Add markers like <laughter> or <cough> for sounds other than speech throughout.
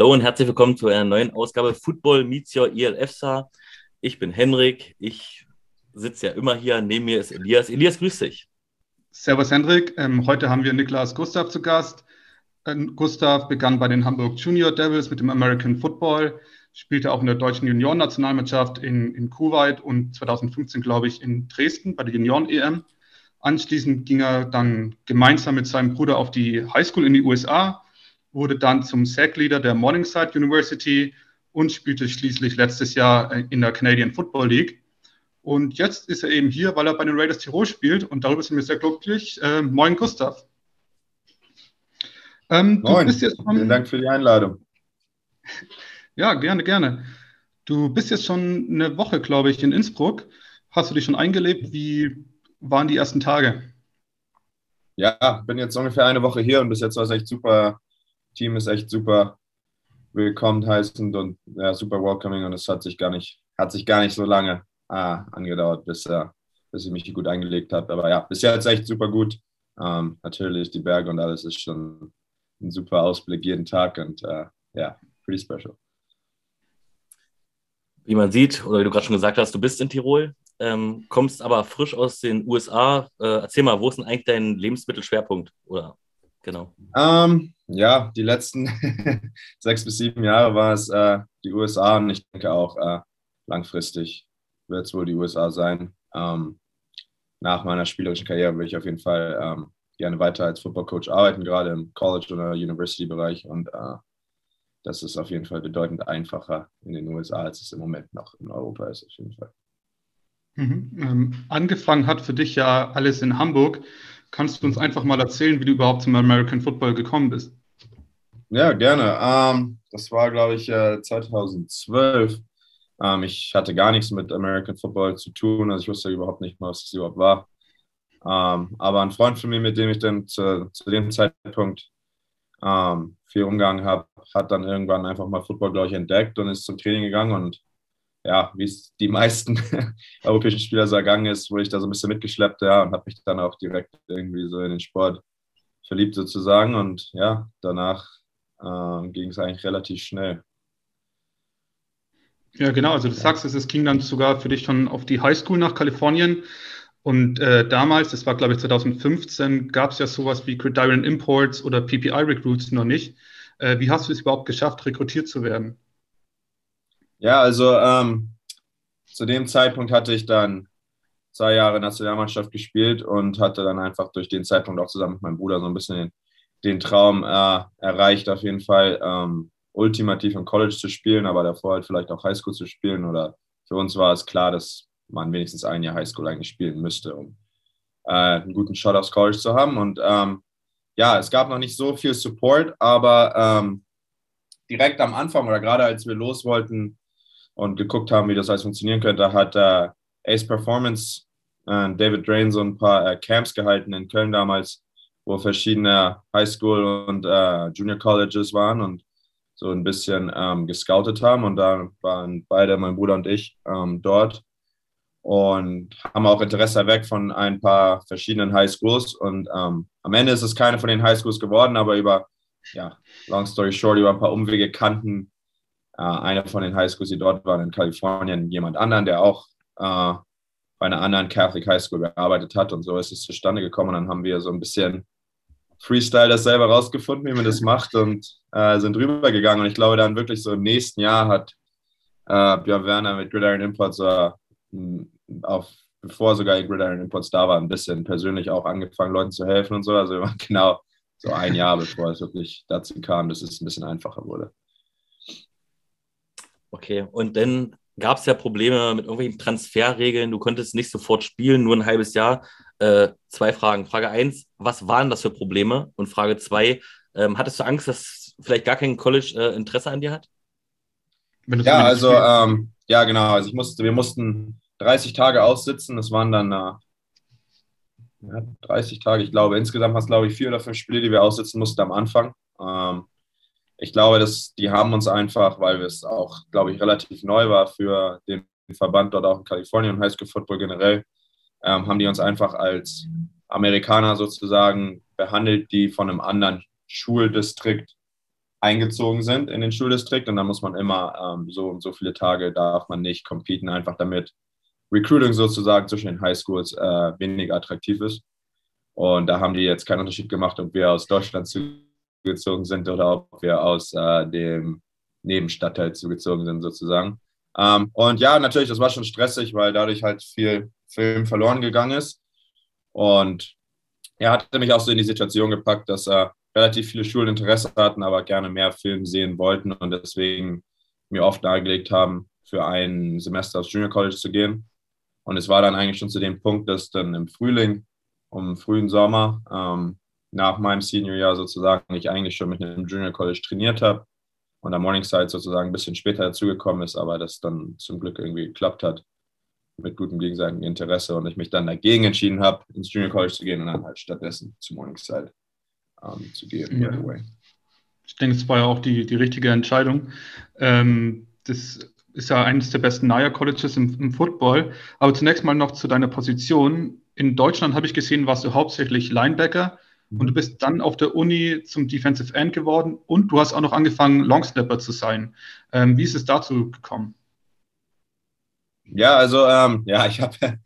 Hallo und herzlich willkommen zu einer neuen Ausgabe Football Meets Your ELFSA. Ich bin Henrik, ich sitze ja immer hier, neben mir ist Elias. Elias, grüß dich. Servus Henrik, ähm, heute haben wir Niklas Gustav zu Gast. Ähm, Gustav begann bei den Hamburg Junior Devils mit dem American Football, spielte auch in der deutschen Juniorennationalmannschaft in, in Kuwait und 2015, glaube ich, in Dresden bei der Junioren-EM. Anschließend ging er dann gemeinsam mit seinem Bruder auf die Highschool in die USA, wurde dann zum SAC-Leader der Morningside University und spielte schließlich letztes Jahr äh, in der Canadian Football League. Und jetzt ist er eben hier, weil er bei den Raiders Tirol spielt und darüber sind wir sehr glücklich. Äh, moin, Gustav. Ähm, moin, schon, vielen Dank für die Einladung. <laughs> Ja, gerne, gerne. Du bist jetzt schon eine Woche, glaube ich, in Innsbruck. Hast du dich schon eingelebt? Wie waren die ersten Tage? Ja, bin jetzt ungefähr eine Woche hier und bis jetzt war es echt super. Team ist echt super willkommen heißend und ja, super welcoming und es hat sich gar nicht, hat sich gar nicht so lange ah, angedauert, bis, äh, bis ich mich gut eingelegt habe. Aber ja, bis jetzt echt super gut. Ähm, natürlich die Berge und alles ist schon ein super Ausblick jeden Tag und äh, ja, pretty special. Wie man sieht, oder wie du gerade schon gesagt hast, du bist in Tirol, ähm, kommst aber frisch aus den USA. Äh, erzähl mal, wo ist denn eigentlich dein Lebensmittelschwerpunkt? Oder genau. Ähm, ja, die letzten <laughs> sechs bis sieben Jahre war es äh, die USA und ich denke auch äh, langfristig wird es wohl die USA sein. Ähm, nach meiner spielerischen Karriere will ich auf jeden Fall ähm, gerne weiter als Football Coach arbeiten, gerade im College- oder University-Bereich. Und äh, das ist auf jeden Fall bedeutend einfacher in den USA, als es im Moment noch in Europa ist, auf jeden Fall. Mhm. Ähm, angefangen hat für dich ja alles in Hamburg. Kannst du uns einfach mal erzählen, wie du überhaupt zum American Football gekommen bist? Ja, gerne. Ähm, das war, glaube ich, äh, 2012. Ähm, ich hatte gar nichts mit American Football zu tun, also ich wusste überhaupt nicht mal, was es überhaupt war. Ähm, aber ein Freund von mir, mit dem ich dann zu, zu dem Zeitpunkt ähm, viel umgegangen habe, hat dann irgendwann einfach mal Football, glaube ich, entdeckt und ist zum Training gegangen. Und ja, wie es die meisten <laughs> europäischen Spieler so ergangen ist, wurde ich da so ein bisschen mitgeschleppt, ja, und habe mich dann auch direkt irgendwie so in den Sport verliebt sozusagen. Und ja, danach äh, ging es eigentlich relativ schnell. Ja, genau. Also du sagst es, es ging dann sogar für dich schon auf die Highschool nach Kalifornien. Und äh, damals, das war glaube ich 2015, gab es ja sowas wie Gridiron Imports oder PPI Recruits noch nicht. Äh, wie hast du es überhaupt geschafft, rekrutiert zu werden? Ja, also ähm, zu dem Zeitpunkt hatte ich dann zwei Jahre Nationalmannschaft gespielt und hatte dann einfach durch den Zeitpunkt auch zusammen mit meinem Bruder so ein bisschen den, den Traum äh, erreicht, auf jeden Fall ähm, ultimativ im College zu spielen, aber davor halt vielleicht auch Highschool zu spielen. Oder für uns war es klar, dass man wenigstens ein Jahr Highschool eigentlich spielen müsste, um äh, einen guten Shot aufs College zu haben. Und ähm, ja, es gab noch nicht so viel Support, aber ähm, direkt am Anfang oder gerade als wir los wollten und geguckt haben, wie das alles funktionieren könnte, hat äh, Ace Performance äh, David Drain so ein paar äh, Camps gehalten in Köln damals, wo verschiedene Highschool und äh, Junior Colleges waren und so ein bisschen ähm, gescoutet haben. Und da waren beide, mein Bruder und ich, ähm, dort und haben auch Interesse weg von ein paar verschiedenen Highschools. Und ähm, am Ende ist es keine von den Highschools geworden, aber über, ja, long story short, über ein paar Umwege kannten äh, eine von den Highschools, die dort waren in Kalifornien, jemand anderen, der auch äh, bei einer anderen Catholic High School gearbeitet hat. Und so ist es zustande gekommen. Und dann haben wir so ein bisschen Freestyle das selber rausgefunden, wie man das macht und äh, sind rübergegangen. Und ich glaube, dann wirklich so im nächsten Jahr hat äh, Björn Werner mit Gridiron Imports äh, auf, bevor sogar Gridiron Imports da war, ein bisschen persönlich auch angefangen, Leuten zu helfen und so. Also <laughs> genau so ein Jahr, bevor es wirklich dazu kam, dass es ein bisschen einfacher wurde. Okay, und dann gab es ja Probleme mit irgendwelchen Transferregeln. Du konntest nicht sofort spielen, nur ein halbes Jahr. Äh, zwei Fragen. Frage eins, was waren das für Probleme? Und Frage zwei, ähm, hattest du Angst, dass vielleicht gar kein College äh, Interesse an dir hat? Ja, also ähm, ja, genau. Also ich musste, wir mussten 30 Tage aussitzen. Das waren dann äh, ja, 30 Tage. Ich glaube, insgesamt hast glaube ich vier oder fünf Spiele, die wir aussitzen mussten am Anfang. Ähm, ich glaube, dass die haben uns einfach, weil es auch, glaube ich, relativ neu war für den Verband dort auch in Kalifornien und Highschool Football generell, ähm, haben die uns einfach als Amerikaner sozusagen behandelt, die von einem anderen Schuldistrikt eingezogen sind in den Schuldistrikt und dann muss man immer ähm, so und so viele Tage darf man nicht competen, einfach damit Recruiting sozusagen zwischen den Highschools äh, weniger attraktiv ist. Und da haben die jetzt keinen Unterschied gemacht, ob wir aus Deutschland zugezogen sind oder ob wir aus äh, dem Nebenstadtteil zugezogen sind sozusagen. Ähm, und ja, natürlich, das war schon stressig, weil dadurch halt viel Film verloren gegangen ist. Und er hatte mich auch so in die Situation gepackt, dass er relativ viele Schulen Interesse hatten, aber gerne mehr Film sehen wollten und deswegen mir oft nahegelegt haben, für ein Semester aufs Junior College zu gehen. Und es war dann eigentlich schon zu dem Punkt, dass dann im Frühling, um frühen Sommer, ähm, nach meinem Seniorjahr sozusagen, ich eigentlich schon mit einem Junior College trainiert habe und am Morningside sozusagen ein bisschen später dazugekommen ist, aber das dann zum Glück irgendwie geklappt hat mit gutem gegenseitigen Interesse und ich mich dann dagegen entschieden habe, ins Junior College zu gehen und dann halt stattdessen zu Morningside ähm, zu gehen. Ja. Ich denke, es war ja auch die, die richtige Entscheidung. Ähm, das ist ja eines der besten Naya Colleges im, im, Football. Aber zunächst mal noch zu deiner Position. In Deutschland habe ich gesehen, warst du hauptsächlich Linebacker und du bist dann auf der Uni zum Defensive End geworden und du hast auch noch angefangen, Longsnapper zu sein. Ähm, wie ist es dazu gekommen? Ja, also ähm, ja, ich habe, <laughs>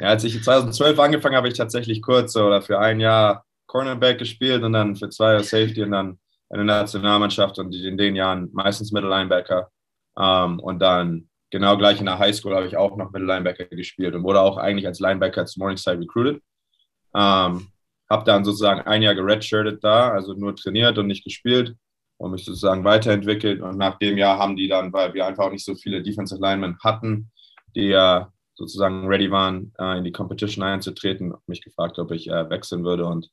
ja, als ich 2012 angefangen habe, ich tatsächlich kurz oder für ein Jahr Cornerback gespielt und dann für zwei Jahre Safety und dann in der Nationalmannschaft und in den Jahren meistens Middle Linebacker. Ähm, und dann genau gleich in der Highschool habe ich auch noch Middle Linebacker gespielt und wurde auch eigentlich als Linebacker zu Morningside recruited. Ähm, habe dann sozusagen ein Jahr geredshirtet da, also nur trainiert und nicht gespielt und mich sozusagen weiterentwickelt. Und nach dem Jahr haben die dann, weil wir einfach auch nicht so viele Defensive Linemen hatten, die ja sozusagen ready waren, äh, in die Competition einzutreten, mich gefragt, ob ich äh, wechseln würde und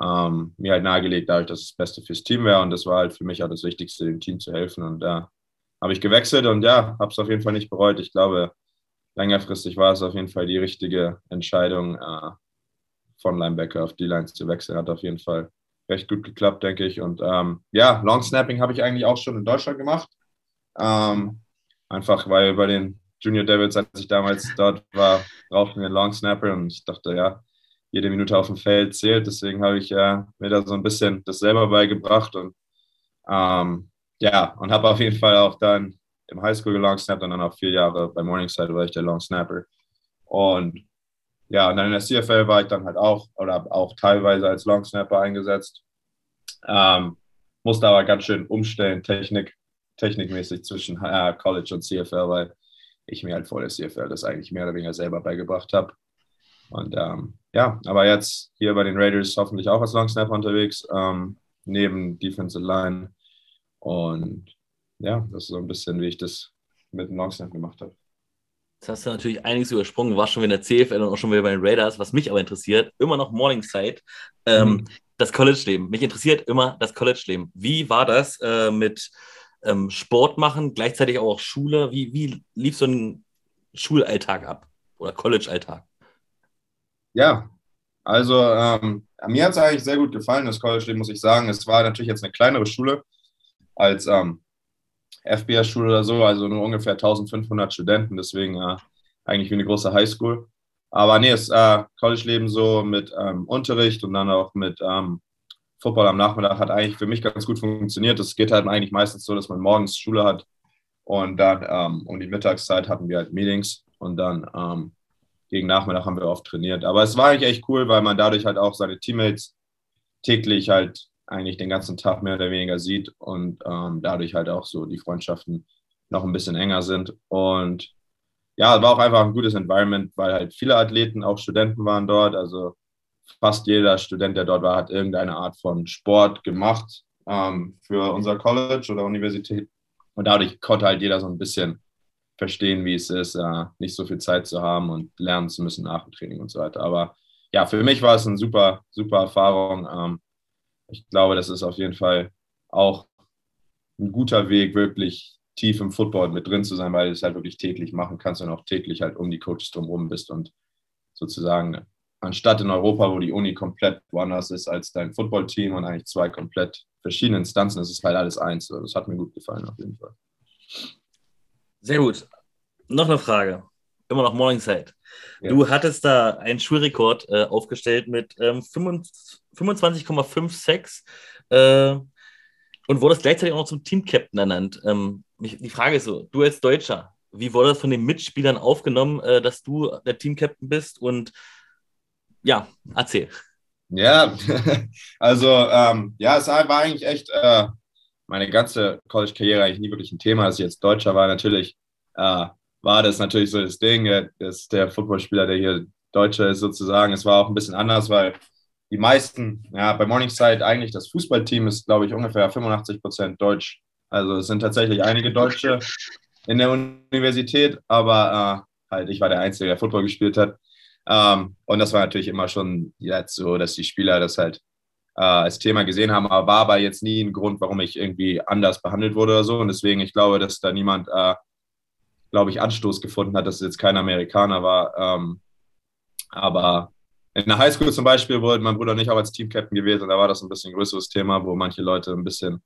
ähm, mir halt nahegelegt, dadurch, dass das Beste fürs Team wäre. Und das war halt für mich auch das Wichtigste, dem Team zu helfen. Und da habe ich gewechselt und ja, habe es auf jeden Fall nicht bereut. Ich glaube, längerfristig war es auf jeden Fall die richtige Entscheidung, äh, von Linebacker auf D-Line zu wechseln. Hat auf jeden Fall recht gut geklappt, denke ich. Und ähm, ja, Long Snapping habe ich eigentlich auch schon in Deutschland gemacht. Ähm, einfach weil bei den Junior Devils, als ich damals dort war, brauchten wir einen Long Snapper und ich dachte, ja, jede Minute auf dem Feld zählt. Deswegen habe ich ja mir da so ein bisschen das selber beigebracht und ähm, ja, und habe auf jeden Fall auch dann im Highschool gelong-snapped und dann auch vier Jahre bei Morningside war ich der Long Snapper. Und ja, und dann in der CFL war ich dann halt auch oder auch teilweise als Long Snapper eingesetzt. Ähm, musste aber ganz schön umstellen, Technik, technikmäßig zwischen äh, College und CFL, weil ich mir halt vor der CFL das eigentlich mehr oder weniger selber beigebracht habe. Und ähm, ja, aber jetzt hier bei den Raiders hoffentlich auch als Long Snapper unterwegs, ähm, neben Defensive Line. Und ja, das ist so ein bisschen, wie ich das mit dem Long Snap gemacht habe. Jetzt hast du natürlich einiges übersprungen, warst schon wieder in der CFL und auch schon wieder bei den Raiders. Was mich aber interessiert, immer noch Morningside, ähm, mhm. das College-Leben. Mich interessiert immer das College-Leben. Wie war das äh, mit ähm, Sport machen, gleichzeitig auch Schule? Wie, wie lief so ein Schulalltag ab oder College-Alltag? Ja, also ähm, mir hat es eigentlich sehr gut gefallen, das College-Leben, muss ich sagen. Es war natürlich jetzt eine kleinere Schule als ähm, FBS-Schule oder so, also nur ungefähr 1500 Studenten, deswegen äh, eigentlich wie eine große Highschool. Aber nee, das äh, College-Leben so mit ähm, Unterricht und dann auch mit ähm, Football am Nachmittag hat eigentlich für mich ganz gut funktioniert. Es geht halt eigentlich meistens so, dass man morgens Schule hat und dann ähm, um die Mittagszeit hatten wir halt Meetings und dann ähm, gegen Nachmittag haben wir oft trainiert. Aber es war eigentlich echt cool, weil man dadurch halt auch seine Teammates täglich halt eigentlich den ganzen Tag mehr oder weniger sieht und ähm, dadurch halt auch so die Freundschaften noch ein bisschen enger sind. Und ja, war auch einfach ein gutes Environment, weil halt viele Athleten, auch Studenten waren dort. Also fast jeder Student, der dort war, hat irgendeine Art von Sport gemacht ähm, für unser College oder Universität. Und dadurch konnte halt jeder so ein bisschen verstehen, wie es ist, äh, nicht so viel Zeit zu haben und lernen zu müssen nach dem Training und so weiter. Aber ja, für mich war es eine super, super Erfahrung. Ähm, ich glaube, das ist auf jeden Fall auch ein guter Weg, wirklich tief im Football mit drin zu sein, weil du es halt wirklich täglich machen kannst und auch täglich halt um die Coaches drumherum bist und sozusagen anstatt in Europa, wo die Uni komplett woanders ist als dein Footballteam und eigentlich zwei komplett verschiedene Instanzen, ist es halt alles eins. Das hat mir gut gefallen auf jeden Fall. Sehr gut. Noch eine Frage. Immer noch Morningside. Ja. Du hattest da einen Schulrekord äh, aufgestellt mit ähm, 25,56. Äh, und wurdest gleichzeitig auch noch zum Team-Captain ernannt. Ähm, die Frage ist so, du als Deutscher, wie wurde das von den Mitspielern aufgenommen, äh, dass du der Team-Captain bist? Und ja, erzähl. Ja, <laughs> also ähm, ja, es war eigentlich echt äh, meine ganze College-Karriere eigentlich nie wirklich ein Thema. Als ich jetzt Deutscher war, natürlich äh, war das natürlich so das Ding, dass der Footballspieler, der hier Deutscher ist sozusagen. Es war auch ein bisschen anders, weil die meisten, ja, bei Morningside eigentlich das Fußballteam ist, glaube ich, ungefähr 85 Prozent Deutsch. Also es sind tatsächlich einige Deutsche in der Universität, aber äh, halt ich war der Einzige, der Football gespielt hat. Ähm, und das war natürlich immer schon jetzt so, dass die Spieler das halt äh, als Thema gesehen haben, aber war aber jetzt nie ein Grund, warum ich irgendwie anders behandelt wurde oder so. Und deswegen, ich glaube, dass da niemand, äh, glaube ich, Anstoß gefunden hat, dass es jetzt kein Amerikaner war. Ähm, aber in der Highschool zum Beispiel wurde mein Bruder nicht auch als Teamcaptain gewählt und da war das ein bisschen größeres Thema, wo manche Leute ein bisschen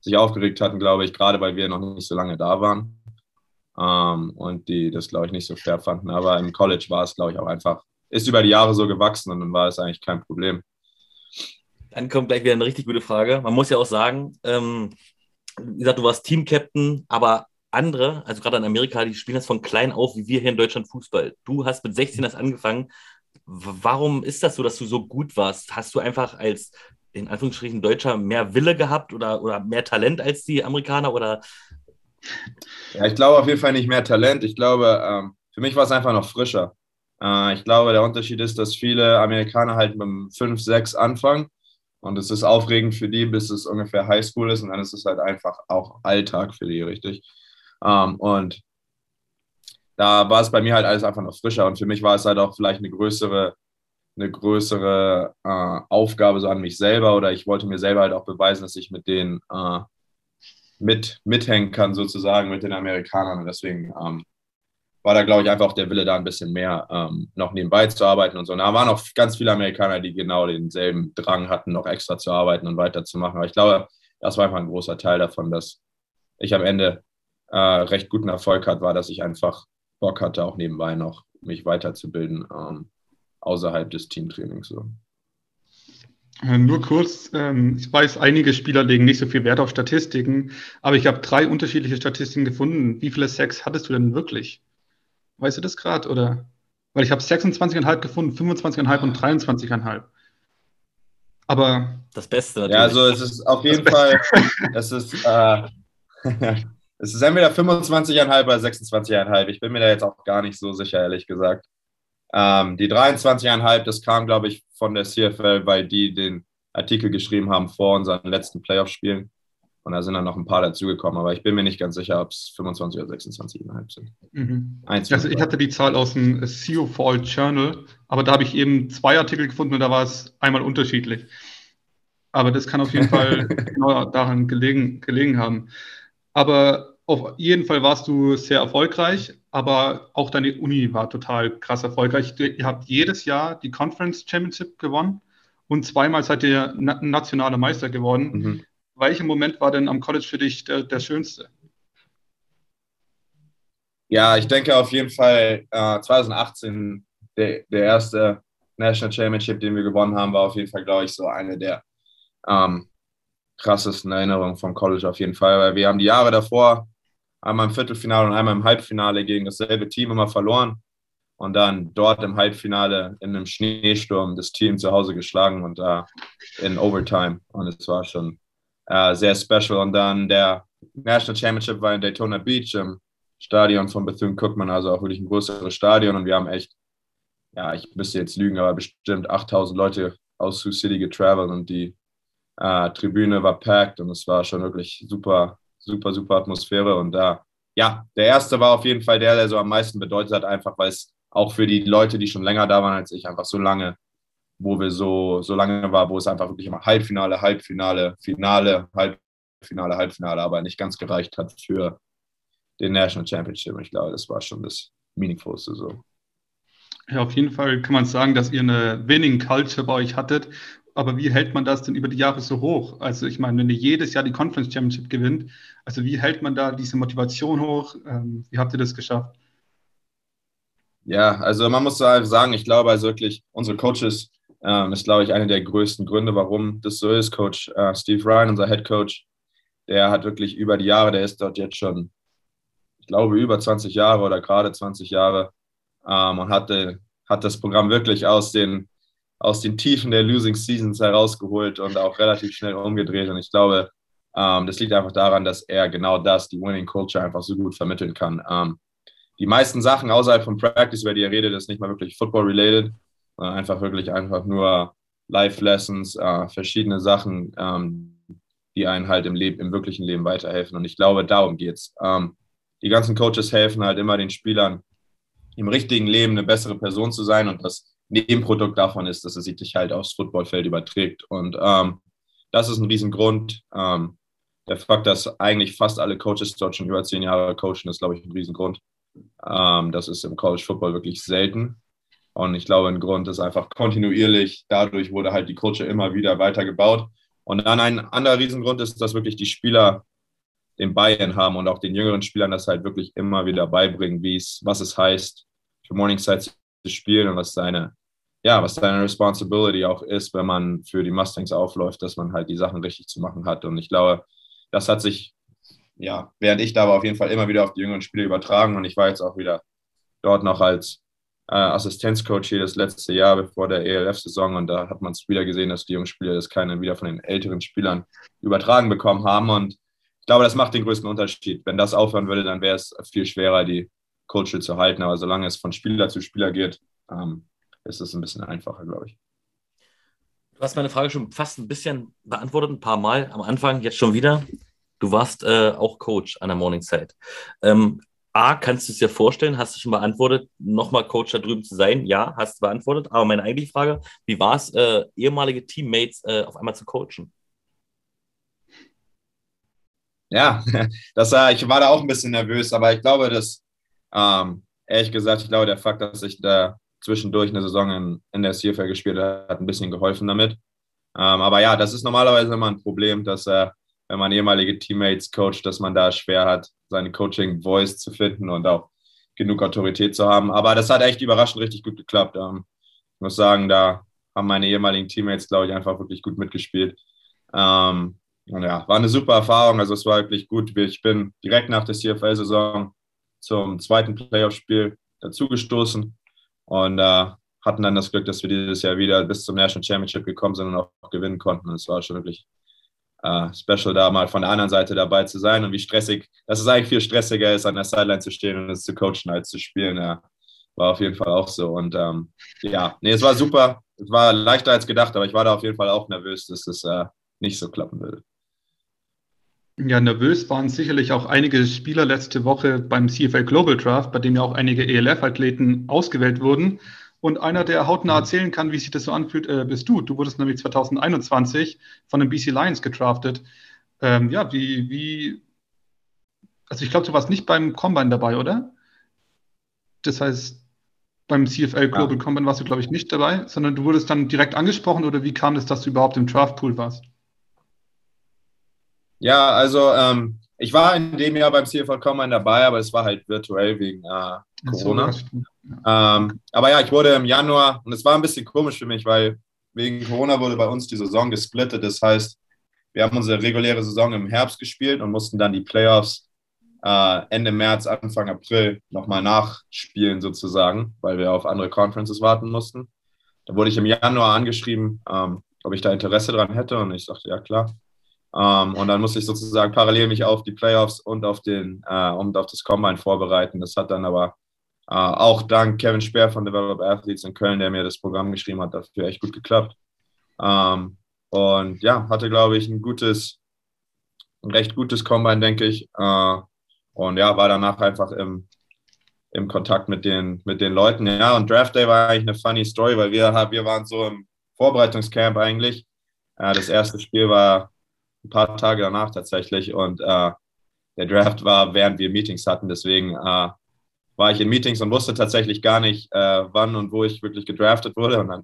sich aufgeregt hatten, glaube ich, gerade weil wir noch nicht so lange da waren ähm, und die das, glaube ich, nicht so fair fanden. Aber im College war es, glaube ich, auch einfach, ist über die Jahre so gewachsen und dann war es eigentlich kein Problem. Dann kommt gleich wieder eine richtig gute Frage. Man muss ja auch sagen, ähm, wie gesagt, du warst Teamcaptain, aber andere, also gerade in Amerika, die spielen das von klein auf, wie wir hier in Deutschland Fußball. Du hast mit 16 das angefangen warum ist das so, dass du so gut warst? Hast du einfach als in Anführungsstrichen Deutscher mehr Wille gehabt oder, oder mehr Talent als die Amerikaner oder? Ja, ich glaube auf jeden Fall nicht mehr Talent. Ich glaube, ähm, für mich war es einfach noch frischer. Äh, ich glaube, der Unterschied ist, dass viele Amerikaner halt mit 5, 6 anfangen und es ist aufregend für die, bis es ungefähr Highschool ist und dann ist es halt einfach auch Alltag für die, richtig? Ähm, und da war es bei mir halt alles einfach noch frischer und für mich war es halt auch vielleicht eine größere, eine größere äh, Aufgabe so an mich selber oder ich wollte mir selber halt auch beweisen, dass ich mit denen äh, mit, mithängen kann, sozusagen mit den Amerikanern und deswegen ähm, war da, glaube ich, einfach auch der Wille, da ein bisschen mehr ähm, noch nebenbei zu arbeiten und so. Und da waren auch ganz viele Amerikaner, die genau denselben Drang hatten, noch extra zu arbeiten und weiterzumachen. Aber ich glaube, das war einfach ein großer Teil davon, dass ich am Ende äh, recht guten Erfolg hatte, war, dass ich einfach Bock hatte, auch nebenbei noch mich weiterzubilden, ähm, außerhalb des Teamtrainings. So. Äh, nur kurz, ähm, ich weiß, einige Spieler legen nicht so viel Wert auf Statistiken, aber ich habe drei unterschiedliche Statistiken gefunden. Wie viele Sex hattest du denn wirklich? Weißt du das gerade? Oder? Weil ich habe 26,5 gefunden, 25,5 und 23,5. Aber. Das Beste natürlich. Ja, also es ist auf jeden Fall, es ist, äh, <laughs> Es ist entweder 25,5 oder 26,5. Ich bin mir da jetzt auch gar nicht so sicher, ehrlich gesagt. Ähm, die 23,5, das kam, glaube ich, von der CFL, weil die den Artikel geschrieben haben vor unseren letzten Playoff-Spielen. Und da sind dann noch ein paar dazugekommen. Aber ich bin mir nicht ganz sicher, ob es 25 oder 26,5 sind. Mhm. Also ich hatte die Zahl aus dem CEO Fall Journal, aber da habe ich eben zwei Artikel gefunden und da war es einmal unterschiedlich. Aber das kann auf jeden Fall <laughs> genau daran gelegen, gelegen haben. Aber auf jeden Fall warst du sehr erfolgreich, aber auch deine Uni war total krass erfolgreich. Ihr habt jedes Jahr die Conference Championship gewonnen und zweimal seid ihr na nationaler Meister geworden. Mhm. Welcher Moment war denn am College für dich der, der schönste? Ja, ich denke auf jeden Fall äh, 2018 der, der erste National Championship, den wir gewonnen haben, war auf jeden Fall, glaube ich, so eine der ähm, krassesten Erinnerungen vom College auf jeden Fall, weil wir haben die Jahre davor einmal im Viertelfinale und einmal im Halbfinale gegen dasselbe Team immer verloren und dann dort im Halbfinale in einem Schneesturm das Team zu Hause geschlagen und da äh, in Overtime und es war schon äh, sehr special und dann der National Championship war in Daytona Beach im Stadion von Bethune-Cookman, also auch wirklich ein größeres Stadion und wir haben echt, ja, ich müsste jetzt lügen, aber bestimmt 8000 Leute aus Sioux City getravelt und die äh, Tribüne war packed und es war schon wirklich super, super, super Atmosphäre. Und da, äh, ja, der erste war auf jeden Fall der, der so am meisten bedeutet hat, einfach weil es auch für die Leute, die schon länger da waren als ich, einfach so lange, wo wir so, so lange war, wo es einfach wirklich immer Halbfinale, Halbfinale, Finale, Halbfinale, Halbfinale, aber nicht ganz gereicht hat für den National Championship. Ich glaube, das war schon das Meaningfulste so. Ja, auf jeden Fall kann man sagen, dass ihr eine Winning Culture bei euch hattet aber wie hält man das denn über die Jahre so hoch? Also ich meine, wenn ihr jedes Jahr die Conference Championship gewinnt, also wie hält man da diese Motivation hoch? Ähm, wie habt ihr das geschafft? Ja, also man muss sagen, ich glaube also wirklich, unsere Coaches ähm, ist, glaube ich, einer der größten Gründe, warum das so ist. Coach äh, Steve Ryan, unser Head Coach, der hat wirklich über die Jahre, der ist dort jetzt schon, ich glaube, über 20 Jahre oder gerade 20 Jahre ähm, und hatte, hat das Programm wirklich aus den, aus den Tiefen der Losing Seasons herausgeholt und auch relativ schnell umgedreht. Und ich glaube, ähm, das liegt einfach daran, dass er genau das, die Winning Culture, einfach so gut vermitteln kann. Ähm, die meisten Sachen außerhalb von Practice, über die er redet, ist nicht mal wirklich Football-related, sondern einfach wirklich einfach nur Life-Lessons, äh, verschiedene Sachen, ähm, die einen halt im, Leben, im wirklichen Leben weiterhelfen. Und ich glaube, darum geht's. Ähm, die ganzen Coaches helfen halt immer den Spielern, im richtigen Leben eine bessere Person zu sein. Und das Nebenprodukt davon ist, dass es sich halt aufs Footballfeld überträgt. Und ähm, das ist ein Riesengrund. Ähm, der Fakt, dass eigentlich fast alle Coaches dort schon über zehn Jahre coachen, ist, glaube ich, ein Riesengrund. Ähm, das ist im College Football wirklich selten. Und ich glaube, ein Grund ist einfach kontinuierlich. Dadurch wurde halt die Culture immer wieder weitergebaut. Und dann ein anderer Riesengrund ist, dass wirklich die Spieler den Buy-in haben und auch den jüngeren Spielern das halt wirklich immer wieder beibringen, wie es, was es heißt, für Morningside zu spielen und was seine, ja, was seine Responsibility auch ist, wenn man für die Mustangs aufläuft, dass man halt die Sachen richtig zu machen hat. Und ich glaube, das hat sich, ja, während ich da war, auf jeden Fall immer wieder auf die jüngeren Spieler übertragen. Und ich war jetzt auch wieder dort noch als äh, Assistenzcoach hier das letzte Jahr bevor der ELF-Saison und da hat man es wieder gesehen, dass die jungen Spieler das keine wieder von den älteren Spielern übertragen bekommen haben und ich glaube, das macht den größten Unterschied. Wenn das aufhören würde, dann wäre es viel schwerer, die Culture zu halten, aber solange es von Spieler zu Spieler geht, ähm, ist es ein bisschen einfacher, glaube ich. Du hast meine Frage schon fast ein bisschen beantwortet, ein paar Mal am Anfang, jetzt schon wieder. Du warst äh, auch Coach an der Morningside. Ähm, A, kannst du es dir vorstellen, hast du schon beantwortet, nochmal Coach da drüben zu sein? Ja, hast du beantwortet. Aber meine eigentliche Frage, wie war es, äh, ehemalige Teammates äh, auf einmal zu coachen? Ja, <laughs> das, äh, ich war da auch ein bisschen nervös, aber ich glaube, dass, ähm, ehrlich gesagt, ich glaube, der Fakt, dass ich da zwischendurch eine Saison in, in der CFL gespielt habe, hat ein bisschen geholfen damit. Ähm, aber ja, das ist normalerweise immer ein Problem, dass äh, wenn man ehemalige Teammates coacht, dass man da schwer hat, seine Coaching-Voice zu finden und auch genug Autorität zu haben. Aber das hat echt überraschend richtig gut geklappt. Ähm, ich muss sagen, da haben meine ehemaligen Teammates, glaube ich, einfach wirklich gut mitgespielt. Ähm, und ja, war eine super Erfahrung. Also es war wirklich gut. Ich bin direkt nach der CFL-Saison zum zweiten Playoff-Spiel dazugestoßen und äh, hatten dann das Glück, dass wir dieses Jahr wieder bis zum National Championship gekommen sind und auch gewinnen konnten. Es war schon wirklich äh, Special, da mal von der anderen Seite dabei zu sein und wie stressig, dass es eigentlich viel stressiger ist, an der Sideline zu stehen und es zu coachen als zu spielen. Ja, war auf jeden Fall auch so. Und ähm, ja, nee, es war super. Es war leichter als gedacht, aber ich war da auf jeden Fall auch nervös, dass es äh, nicht so klappen würde. Ja, nervös waren sicherlich auch einige Spieler letzte Woche beim CFL Global Draft, bei dem ja auch einige ELF-Athleten ausgewählt wurden. Und einer, der hautnah mhm. erzählen kann, wie sich das so anfühlt, äh, bist du. Du wurdest nämlich 2021 von den BC Lions gedraftet. Ähm, ja, wie, wie, also ich glaube, du warst nicht beim Combine dabei, oder? Das heißt, beim CFL Global ja. Combine warst du, glaube ich, nicht dabei, sondern du wurdest dann direkt angesprochen oder wie kam es, dass du überhaupt im Draftpool warst? Ja, also ähm, ich war in dem Jahr beim CFL Combine dabei, aber es war halt virtuell wegen äh, Corona. So, ähm, aber ja, ich wurde im Januar und es war ein bisschen komisch für mich, weil wegen Corona wurde bei uns die Saison gesplittet. Das heißt, wir haben unsere reguläre Saison im Herbst gespielt und mussten dann die Playoffs äh, Ende März, Anfang April nochmal nachspielen sozusagen, weil wir auf andere Conferences warten mussten. Da wurde ich im Januar angeschrieben, ähm, ob ich da Interesse dran hätte und ich sagte, ja klar. Ähm, und dann musste ich sozusagen parallel mich auf die Playoffs und auf, den, äh, und auf das Combine vorbereiten. Das hat dann aber äh, auch dank Kevin Speer von Develop Athletes in Köln, der mir das Programm geschrieben hat, dafür echt gut geklappt. Ähm, und ja, hatte, glaube ich, ein gutes, ein recht gutes Combine, denke ich. Äh, und ja, war danach einfach im, im Kontakt mit den, mit den Leuten. Ja, und Draft Day war eigentlich eine funny Story, weil wir, wir waren so im Vorbereitungscamp eigentlich. Äh, das erste Spiel war ein paar Tage danach tatsächlich und äh, der Draft war, während wir Meetings hatten. Deswegen äh, war ich in Meetings und wusste tatsächlich gar nicht, äh, wann und wo ich wirklich gedraftet wurde. Und dann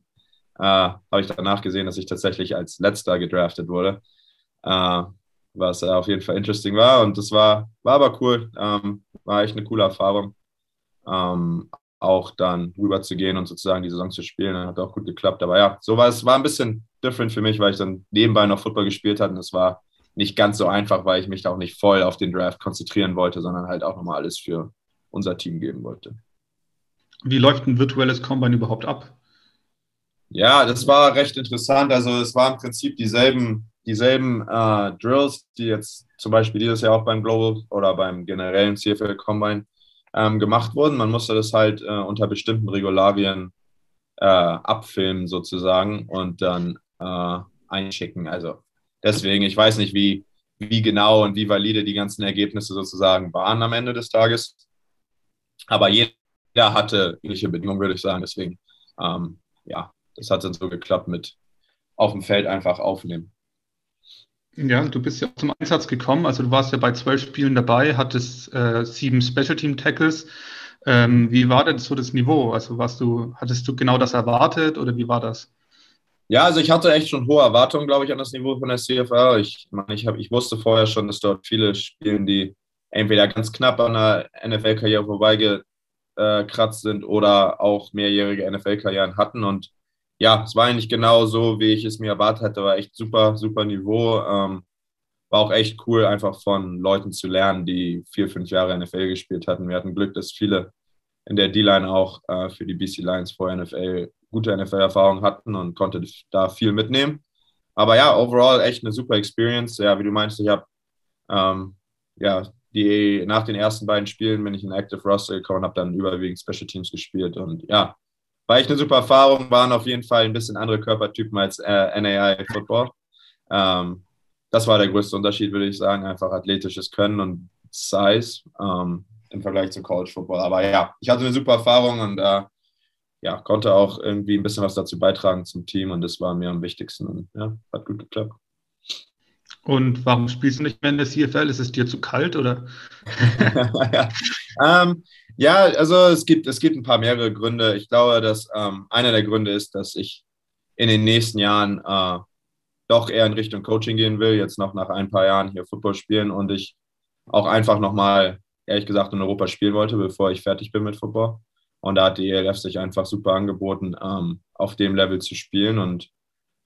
äh, habe ich danach gesehen, dass ich tatsächlich als letzter gedraftet wurde, äh, was auf jeden Fall interesting war. Und das war, war aber cool, ähm, war echt eine coole Erfahrung. Ähm, auch dann rüber zu gehen und sozusagen die Saison zu spielen. Hat auch gut geklappt. Aber ja, so war es war ein bisschen different für mich, weil ich dann nebenbei noch Football gespielt hatte. Und es war nicht ganz so einfach, weil ich mich da auch nicht voll auf den Draft konzentrieren wollte, sondern halt auch nochmal alles für unser Team geben wollte. Wie läuft ein virtuelles Combine überhaupt ab? Ja, das war recht interessant. Also es waren im Prinzip dieselben, dieselben äh, Drills, die jetzt zum Beispiel dieses Jahr auch beim Global oder beim generellen CFL Combine ähm, gemacht wurden. Man musste das halt äh, unter bestimmten Regularien äh, abfilmen sozusagen und dann äh, einschicken. Also deswegen, ich weiß nicht, wie, wie genau und wie valide die ganzen Ergebnisse sozusagen waren am Ende des Tages. Aber jeder hatte ähnliche Bedingungen, würde ich sagen. Deswegen, ähm, ja, das hat dann so geklappt mit auf dem Feld einfach aufnehmen. Ja, du bist ja auch zum Einsatz gekommen. Also du warst ja bei zwölf Spielen dabei, hattest äh, sieben Special Team Tackles. Ähm, wie war denn so das Niveau? Also warst du, hattest du genau das erwartet oder wie war das? Ja, also ich hatte echt schon hohe Erwartungen, glaube ich, an das Niveau von der CFL. Ich meine, ich, ich wusste vorher schon, dass dort viele spielen, die entweder ganz knapp an der NFL-Karriere vorbeigekratzt sind oder auch mehrjährige NFL-Karrieren hatten. Und ja, es war eigentlich genau so, wie ich es mir erwartet hatte. War echt super, super Niveau. Ähm, war auch echt cool, einfach von Leuten zu lernen, die vier, fünf Jahre NFL gespielt hatten. Wir hatten Glück, dass viele in der D-Line auch äh, für die BC Lions vor NFL gute NFL-Erfahrungen hatten und konnte da viel mitnehmen. Aber ja, overall echt eine super Experience. Ja, wie du meinst, ich habe ähm, ja, die, nach den ersten beiden Spielen bin ich in Active Roster gekommen habe dann überwiegend Special Teams gespielt. Und ja, war echt eine super Erfahrung, waren auf jeden Fall ein bisschen andere Körpertypen als äh, NAI Football. Ähm, das war der größte Unterschied, würde ich sagen, einfach athletisches Können und Size ähm, im Vergleich zu College Football. Aber ja, ich hatte eine super Erfahrung und äh, ja, konnte auch irgendwie ein bisschen was dazu beitragen zum Team und das war mir am wichtigsten und ja, hat gut geklappt. Und warum spielst du nicht mehr in der CFL? Ist es dir zu kalt oder? ja. <laughs> Ähm, ja, also es gibt, es gibt ein paar mehrere Gründe. Ich glaube, dass ähm, einer der Gründe ist, dass ich in den nächsten Jahren äh, doch eher in Richtung Coaching gehen will, jetzt noch nach ein paar Jahren hier Football spielen und ich auch einfach nochmal, ehrlich gesagt, in Europa spielen wollte, bevor ich fertig bin mit Football. Und da hat die ELF sich einfach super angeboten, ähm, auf dem Level zu spielen und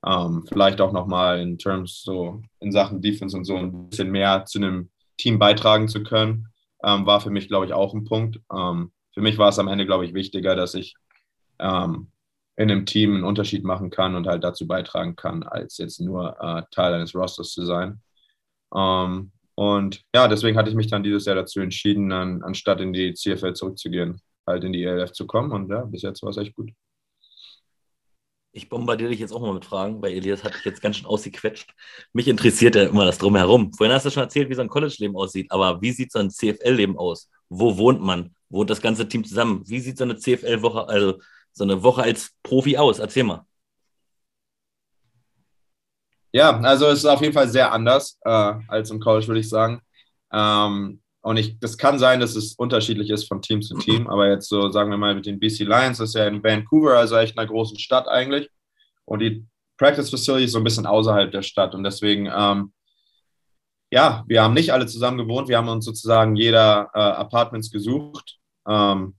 ähm, vielleicht auch nochmal in Terms so in Sachen Defense und so ein bisschen mehr zu einem Team beitragen zu können ähm, war für mich, glaube ich, auch ein Punkt. Ähm, für mich war es am Ende, glaube ich, wichtiger, dass ich ähm, in einem Team einen Unterschied machen kann und halt dazu beitragen kann, als jetzt nur äh, Teil eines Rosters zu sein. Ähm, und ja, deswegen hatte ich mich dann dieses Jahr dazu entschieden, an, anstatt in die CFL zurückzugehen, halt in die ELF zu kommen. Und ja, bis jetzt war es echt gut. Ich bombardiere dich jetzt auch mal mit Fragen, weil Elias hat dich jetzt ganz schön ausgequetscht. Mich interessiert ja immer das Drumherum. Vorhin hast du schon erzählt, wie so ein College-Leben aussieht, aber wie sieht so ein CFL-Leben aus? Wo wohnt man? Wohnt das ganze Team zusammen? Wie sieht so eine CFL-Woche, also so eine Woche als Profi aus? Erzähl mal. Ja, also es ist auf jeden Fall sehr anders äh, als im College, würde ich sagen. Ähm, und ich, das kann sein, dass es unterschiedlich ist von Team zu <clears throat> Team, aber jetzt so, sagen wir mal, mit den BC Lions, das ist ja in Vancouver, also echt einer großen Stadt eigentlich. Und die Practice Facility ist so ein bisschen außerhalb der Stadt. Und deswegen, ähm, ja, wir haben nicht alle zusammen gewohnt. Wir haben uns sozusagen jeder äh, Apartments gesucht, ähm,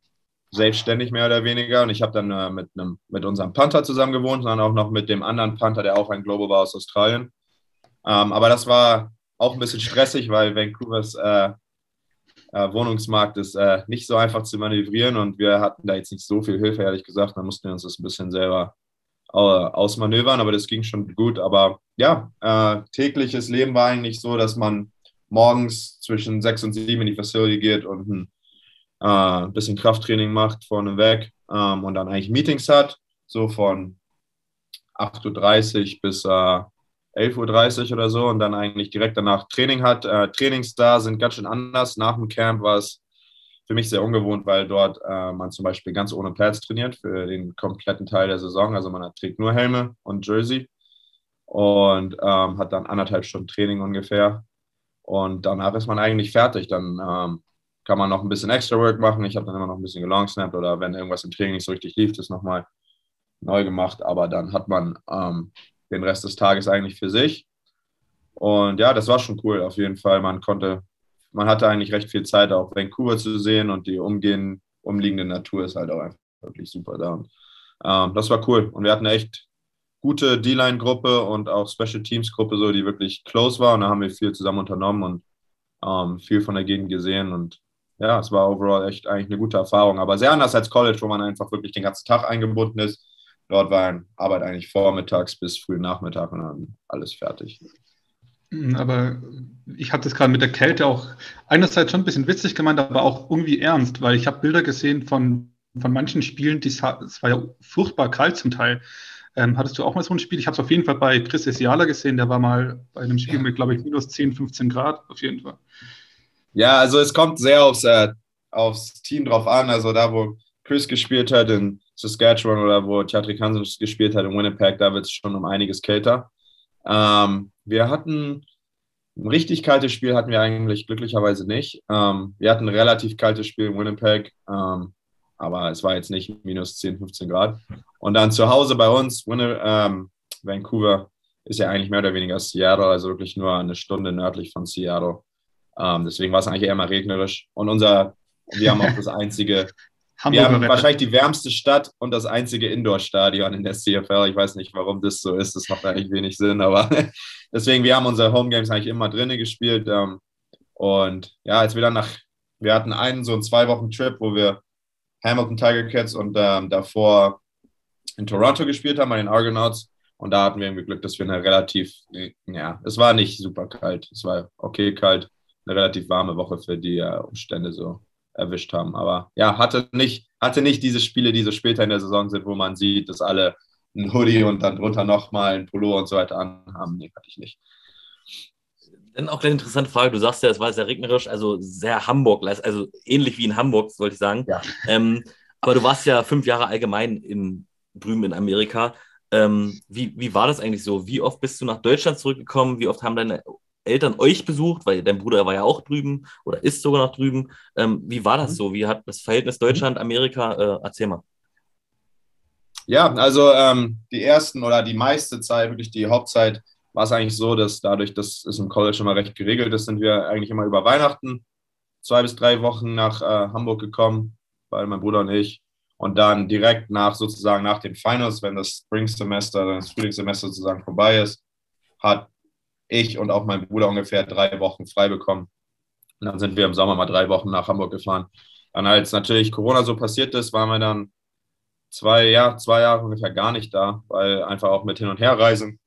selbstständig mehr oder weniger. Und ich habe dann äh, mit, einem, mit unserem Panther zusammen gewohnt, sondern auch noch mit dem anderen Panther, der auch ein Global war aus Australien. Ähm, aber das war auch ein bisschen <laughs> stressig, weil Vancouvers äh, äh, Wohnungsmarkt ist äh, nicht so einfach zu manövrieren und wir hatten da jetzt nicht so viel Hilfe, ehrlich gesagt. Da mussten wir uns das ein bisschen selber äh, ausmanövern, aber das ging schon gut. Aber ja, äh, tägliches Leben war eigentlich so, dass man morgens zwischen sechs und sieben in die Facility geht und ein äh, bisschen Krafttraining macht vorneweg ähm, und dann eigentlich Meetings hat, so von 8.30 Uhr bis äh, 11.30 Uhr oder so und dann eigentlich direkt danach Training hat. Äh, Trainings da sind ganz schön anders. Nach dem Camp war es für mich sehr ungewohnt, weil dort äh, man zum Beispiel ganz ohne Pads trainiert für den kompletten Teil der Saison. Also man trägt nur Helme und Jersey und ähm, hat dann anderthalb Stunden Training ungefähr. Und danach ist man eigentlich fertig. Dann ähm, kann man noch ein bisschen Extra Work machen. Ich habe dann immer noch ein bisschen gelongsnapped oder wenn irgendwas im Training nicht so richtig lief, das nochmal neu gemacht. Aber dann hat man ähm, den Rest des Tages eigentlich für sich. Und ja, das war schon cool auf jeden Fall. Man konnte, man hatte eigentlich recht viel Zeit, auch Vancouver zu sehen und die umgehen, umliegende Natur ist halt auch einfach wirklich super da. Und, ähm, das war cool. Und wir hatten echt gute D-Line-Gruppe und auch Special Teams-Gruppe, so, die wirklich close war. Und da haben wir viel zusammen unternommen und ähm, viel von der Gegend gesehen. Und ja, es war overall echt eigentlich eine gute Erfahrung. Aber sehr anders als College, wo man einfach wirklich den ganzen Tag eingebunden ist. Dort war Arbeit eigentlich vormittags bis frühen Nachmittag und dann alles fertig. Hm, aber ich hatte es gerade mit der Kälte auch einerseits schon ein bisschen witzig gemeint, aber auch irgendwie ernst, weil ich habe Bilder gesehen von, von manchen Spielen, die, es war ja furchtbar kalt zum Teil. Ähm, hattest du auch mal so ein Spiel? Ich habe es auf jeden Fall bei Chris Esiala gesehen, der war mal bei einem Spiel mit, glaube ich, minus 10, 15 Grad, auf jeden Fall. Ja, also es kommt sehr aufs, äh, aufs Team drauf an. Also da, wo Chris gespielt hat in Saskatchewan oder wo Chatrik Hansen gespielt hat in Winnipeg, da wird es schon um einiges kälter. Ähm, wir hatten ein richtig kaltes Spiel hatten wir eigentlich glücklicherweise nicht. Ähm, wir hatten ein relativ kaltes Spiel in Winnipeg, ähm, aber es war jetzt nicht minus 10, 15 Grad. Und dann zu Hause bei uns, Winne, ähm, Vancouver ist ja eigentlich mehr oder weniger Seattle, also wirklich nur eine Stunde nördlich von Seattle. Ähm, deswegen war es eigentlich eher mal regnerisch. Und unser, wir haben auch <laughs> das einzige wir haben wahrscheinlich die wärmste Stadt und das einzige Indoor-Stadion in der CFL. Ich weiß nicht, warum das so ist. Das macht eigentlich wenig Sinn. Aber <laughs> deswegen, wir haben unsere Home Games eigentlich immer drinnen gespielt. Ähm, und ja, als wir dann nach, wir hatten einen so einen zwei Wochen Trip, wo wir Hamilton Tiger Cats und ähm, davor in Toronto gespielt haben, bei den Argonauts. Und da hatten wir irgendwie Glück, dass wir eine relativ, ja, es war nicht super kalt. Es war okay kalt. Eine relativ warme Woche für die äh, Umstände so erwischt haben. Aber ja, hatte nicht, hatte nicht diese Spiele, die so später in der Saison sind, wo man sieht, dass alle ein Hoodie und dann drunter nochmal ein Pullover und so weiter anhaben. Nee, hatte ich nicht. Dann auch eine interessante Frage. Du sagst ja, es war sehr regnerisch, also sehr Hamburg, also ähnlich wie in Hamburg, wollte ich sagen. Ja. Ähm, aber du warst ja fünf Jahre allgemein in, drüben in Amerika. Ähm, wie, wie war das eigentlich so? Wie oft bist du nach Deutschland zurückgekommen? Wie oft haben deine Eltern euch besucht, weil dein Bruder war ja auch drüben oder ist sogar noch drüben. Ähm, wie war das mhm. so? Wie hat das Verhältnis Deutschland-Amerika? Äh, erzähl mal. Ja, also ähm, die ersten oder die meiste Zeit, wirklich die Hauptzeit, war es eigentlich so, dass dadurch, dass es im College immer recht geregelt ist, sind wir eigentlich immer über Weihnachten zwei bis drei Wochen nach äh, Hamburg gekommen, weil mein Bruder und ich. Und dann direkt nach sozusagen nach den Finals, wenn das Spring-Semester, das Frühlingssemester sozusagen vorbei ist, hat ich und auch mein Bruder ungefähr drei Wochen frei bekommen. Und dann sind wir im Sommer mal drei Wochen nach Hamburg gefahren. Dann als natürlich Corona so passiert ist, waren wir dann zwei, ja, zwei Jahre ungefähr gar nicht da, weil einfach auch mit Hin- und Herreisen.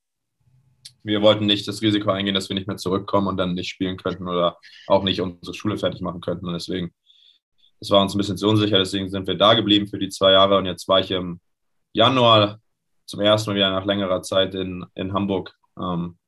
Wir wollten nicht das Risiko eingehen, dass wir nicht mehr zurückkommen und dann nicht spielen könnten oder auch nicht unsere Schule fertig machen könnten. Und deswegen, das war uns ein bisschen zu unsicher, deswegen sind wir da geblieben für die zwei Jahre. Und jetzt war ich im Januar zum ersten Mal wieder nach längerer Zeit in, in Hamburg. Ähm,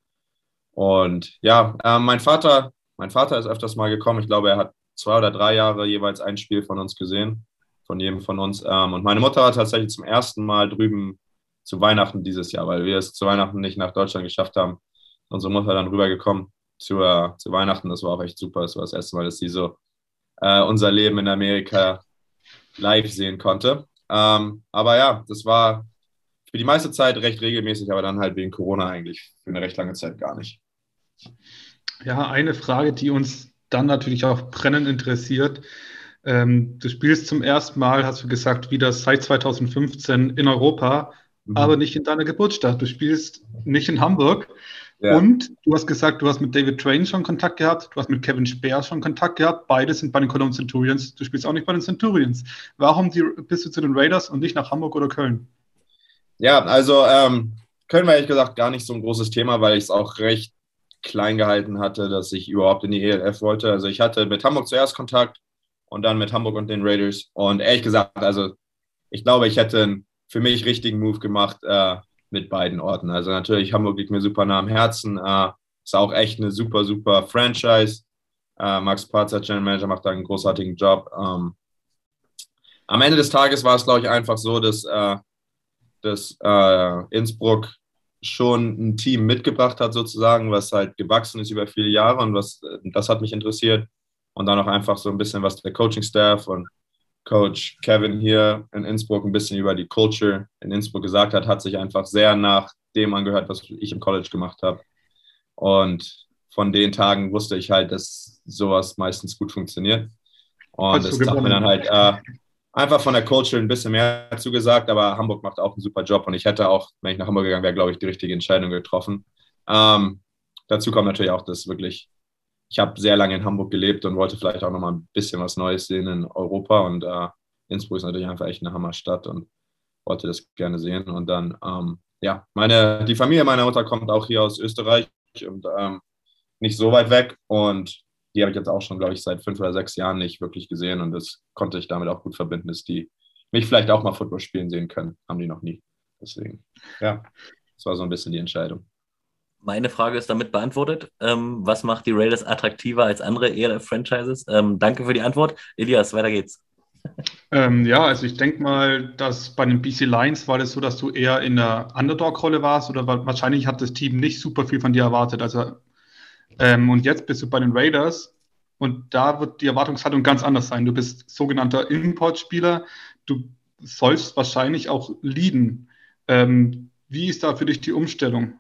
und ja, äh, mein Vater, mein Vater ist öfters mal gekommen. Ich glaube, er hat zwei oder drei Jahre jeweils ein Spiel von uns gesehen, von jedem von uns. Ähm, und meine Mutter war tatsächlich zum ersten Mal drüben zu Weihnachten dieses Jahr, weil wir es zu Weihnachten nicht nach Deutschland geschafft haben. Unsere Mutter dann rübergekommen zu, äh, zu Weihnachten. Das war auch echt super. Das war das erste Mal, dass sie so äh, unser Leben in Amerika live sehen konnte. Ähm, aber ja, das war für die meiste Zeit recht regelmäßig, aber dann halt wegen Corona eigentlich für eine recht lange Zeit gar nicht. Ja, eine Frage, die uns dann natürlich auch brennend interessiert. Ähm, du spielst zum ersten Mal, hast du gesagt, wieder seit 2015 in Europa, mhm. aber nicht in deiner Geburtsstadt. Du spielst nicht in Hamburg. Ja. Und du hast gesagt, du hast mit David Train schon Kontakt gehabt, du hast mit Kevin Speer schon Kontakt gehabt. Beide sind bei den Cologne Centurions. Du spielst auch nicht bei den Centurions. Warum die, bist du zu den Raiders und nicht nach Hamburg oder Köln? Ja, also ähm, Köln war ehrlich gesagt gar nicht so ein großes Thema, weil ich es auch recht klein gehalten hatte, dass ich überhaupt in die ELF wollte. Also ich hatte mit Hamburg zuerst Kontakt und dann mit Hamburg und den Raiders. Und ehrlich gesagt, also ich glaube, ich hätte einen für mich richtigen Move gemacht äh, mit beiden Orten. Also natürlich, Hamburg liegt mir super nah am Herzen. Äh, ist auch echt eine super, super Franchise. Äh, Max Patzer, General Manager, macht da einen großartigen Job. Ähm, am Ende des Tages war es, glaube ich, einfach so, dass, äh, dass äh, Innsbruck schon ein Team mitgebracht hat, sozusagen, was halt gewachsen ist über viele Jahre und was, das hat mich interessiert. Und dann auch einfach so ein bisschen, was der Coaching-Staff und Coach Kevin hier in Innsbruck ein bisschen über die Culture in Innsbruck gesagt hat, hat sich einfach sehr nach dem angehört, was ich im College gemacht habe. Und von den Tagen wusste ich halt, dass sowas meistens gut funktioniert. Und es tat mir dann halt, äh, einfach von der Culture ein bisschen mehr zugesagt, aber Hamburg macht auch einen super Job und ich hätte auch, wenn ich nach Hamburg gegangen wäre, glaube ich, die richtige Entscheidung getroffen. Ähm, dazu kommt natürlich auch, dass wirklich, ich habe sehr lange in Hamburg gelebt und wollte vielleicht auch nochmal ein bisschen was Neues sehen in Europa und äh, Innsbruck ist natürlich einfach echt eine Hammerstadt und wollte das gerne sehen und dann, ähm, ja, meine, die Familie meiner Mutter kommt auch hier aus Österreich und ähm, nicht so weit weg und die habe ich jetzt auch schon, glaube ich, seit fünf oder sechs Jahren nicht wirklich gesehen und das konnte ich damit auch gut verbinden, dass die mich vielleicht auch mal Football spielen sehen können. Haben die noch nie. Deswegen, ja, das war so ein bisschen die Entscheidung. Meine Frage ist damit beantwortet. Ähm, was macht die Raiders attraktiver als andere ELF-Franchises? Ähm, danke für die Antwort. Elias, weiter geht's. Ähm, ja, also ich denke mal, dass bei den BC Lions war das so, dass du eher in der Underdog-Rolle warst oder wahrscheinlich hat das Team nicht super viel von dir erwartet. Also ähm, und jetzt bist du bei den Raiders und da wird die Erwartungshaltung ganz anders sein. Du bist sogenannter Importspieler. Du sollst wahrscheinlich auch leaden. Ähm, wie ist da für dich die Umstellung?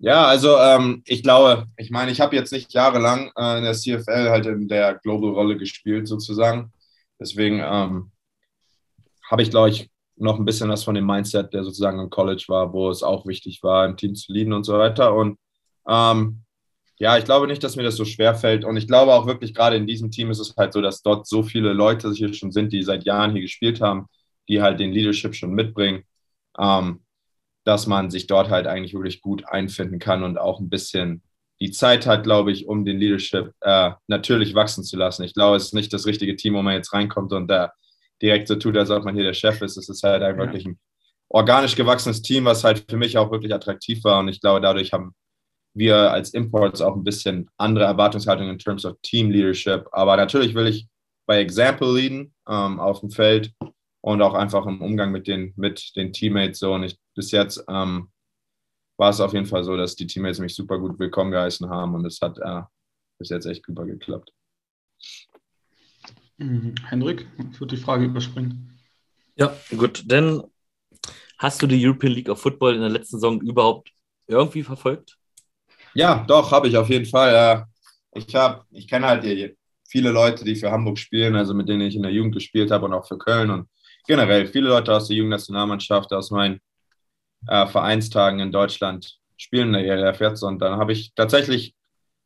Ja, also ähm, ich glaube, ich meine, ich habe jetzt nicht jahrelang äh, in der CFL halt in der Global-Rolle gespielt sozusagen. Deswegen ähm, habe ich, glaube ich, noch ein bisschen was von dem Mindset, der sozusagen im College war, wo es auch wichtig war, im Team zu leaden und so weiter. Und ähm, ja, ich glaube nicht, dass mir das so schwer fällt. Und ich glaube auch wirklich, gerade in diesem Team ist es halt so, dass dort so viele Leute hier schon sind, die seit Jahren hier gespielt haben, die halt den Leadership schon mitbringen, ähm, dass man sich dort halt eigentlich wirklich gut einfinden kann und auch ein bisschen die Zeit hat, glaube ich, um den Leadership äh, natürlich wachsen zu lassen. Ich glaube, es ist nicht das richtige Team, wo man jetzt reinkommt und da direkt so tut, als ob man hier der Chef ist. Es ist halt ein ja. wirklich ein organisch gewachsenes Team, was halt für mich auch wirklich attraktiv war. Und ich glaube, dadurch haben wir als Imports auch ein bisschen andere Erwartungshaltung in terms of Team Leadership. Aber natürlich will ich bei Example leaden ähm, auf dem Feld und auch einfach im Umgang mit den, mit den Teammates so. Und ich, bis jetzt ähm, war es auf jeden Fall so, dass die Teammates mich super gut willkommen geheißen haben und es hat äh, bis jetzt echt super geklappt. Mhm. Henrik, ich würde die Frage überspringen. Ja, gut. Denn hast du die European League of Football in der letzten Saison überhaupt irgendwie verfolgt? Ja, doch, habe ich auf jeden Fall. Ich, hab, ich kenne halt viele Leute, die für Hamburg spielen, also mit denen ich in der Jugend gespielt habe und auch für Köln und generell viele Leute aus der Jugendnationalmannschaft, aus meinen äh, Vereinstagen in Deutschland spielen in der ELF jetzt. Und dann habe ich tatsächlich